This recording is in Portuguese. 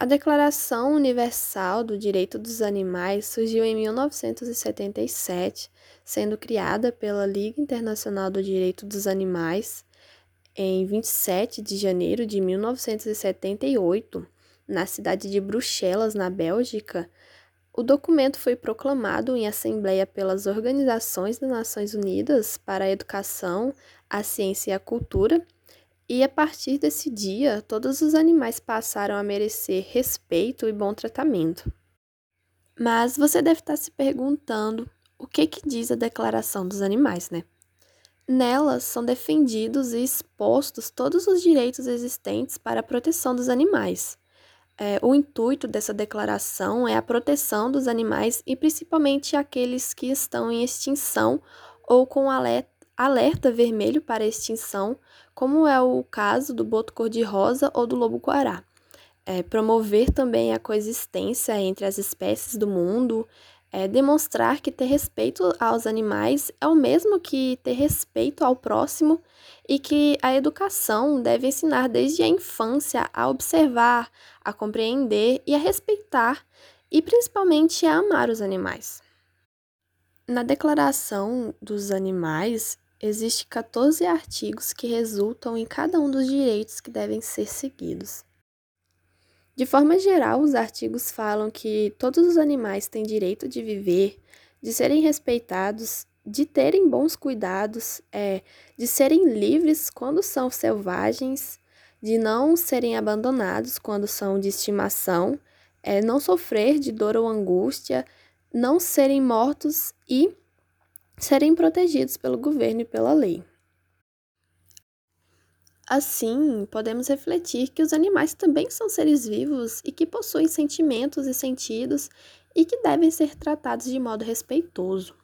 A Declaração Universal do Direito dos Animais surgiu em 1977, sendo criada pela Liga Internacional do Direito dos Animais em 27 de janeiro de 1978, na cidade de Bruxelas, na Bélgica. O documento foi proclamado em assembleia pelas Organizações das Nações Unidas para a Educação, a Ciência e a Cultura e a partir desse dia, todos os animais passaram a merecer respeito e bom tratamento. Mas você deve estar se perguntando o que, que diz a Declaração dos Animais, né? Nelas são defendidos e expostos todos os direitos existentes para a proteção dos animais. É, o intuito dessa declaração é a proteção dos animais e principalmente aqueles que estão em extinção ou com alerta alerta vermelho para extinção, como é o caso do boto cor-de-rosa ou do lobo-guará. É, promover também a coexistência entre as espécies do mundo, é, demonstrar que ter respeito aos animais é o mesmo que ter respeito ao próximo e que a educação deve ensinar desde a infância a observar, a compreender e a respeitar e principalmente a amar os animais. Na Declaração dos Animais, Existem 14 artigos que resultam em cada um dos direitos que devem ser seguidos. De forma geral, os artigos falam que todos os animais têm direito de viver, de serem respeitados, de terem bons cuidados, é, de serem livres quando são selvagens, de não serem abandonados quando são de estimação, é, não sofrer de dor ou angústia, não serem mortos e serem protegidos pelo governo e pela lei. Assim, podemos refletir que os animais também são seres vivos e que possuem sentimentos e sentidos e que devem ser tratados de modo respeitoso.